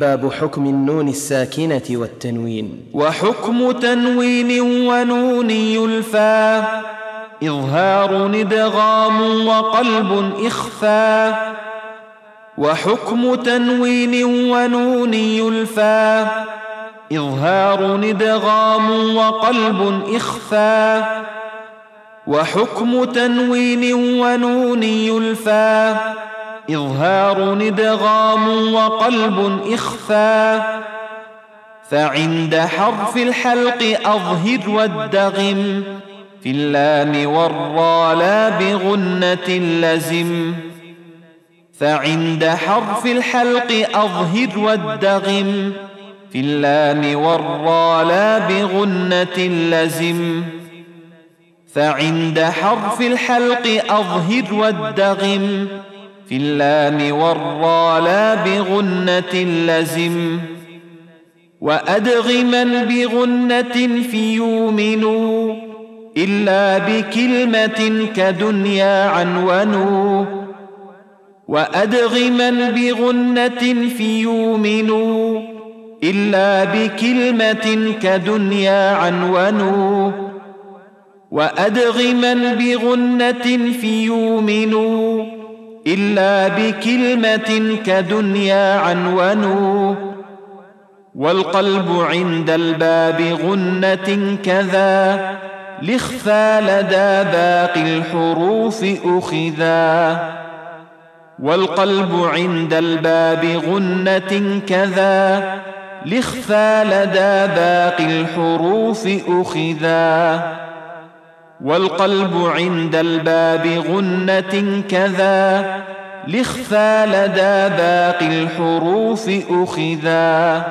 باب حكم النون الساكنة والتنوين. وحكم تنوين ونون يلفى إظهار ادغام وقلب إخفاء وحكم تنوين ونون يلفى إظهار ادغام وقلب إخفاء وحكم تنوين ونون يلفى إظهار ندغام وقلب إخفاء فعند حرف الحلق أظهر والدغم في اللام والرا لا بغنة لزم. فعند حرف الحلق أظهر والدغم في اللام والرا لا بغنة لزم. فعند حرف الحلق أظهر والدغم في اللام والرا لا بغنة لزم وأدغما بغنة في يؤمنوا إلا بكلمة كدنيا عنونوا وأدغما بغنة في يؤمنوا إلا بكلمة كدنيا عنونوا وأدغما بغنة في يؤمنوا إلا بكلمة كدنيا عنونوا والقلب عند الباب غنة كذا لخفى لدى باقي الحروف أخذا. والقلب عند الباب غنة كذا لخفى لدى باقي الحروف أخذا. والقلب عند الباب غنة كذا لخفى لدى باقي الحروف أخذا.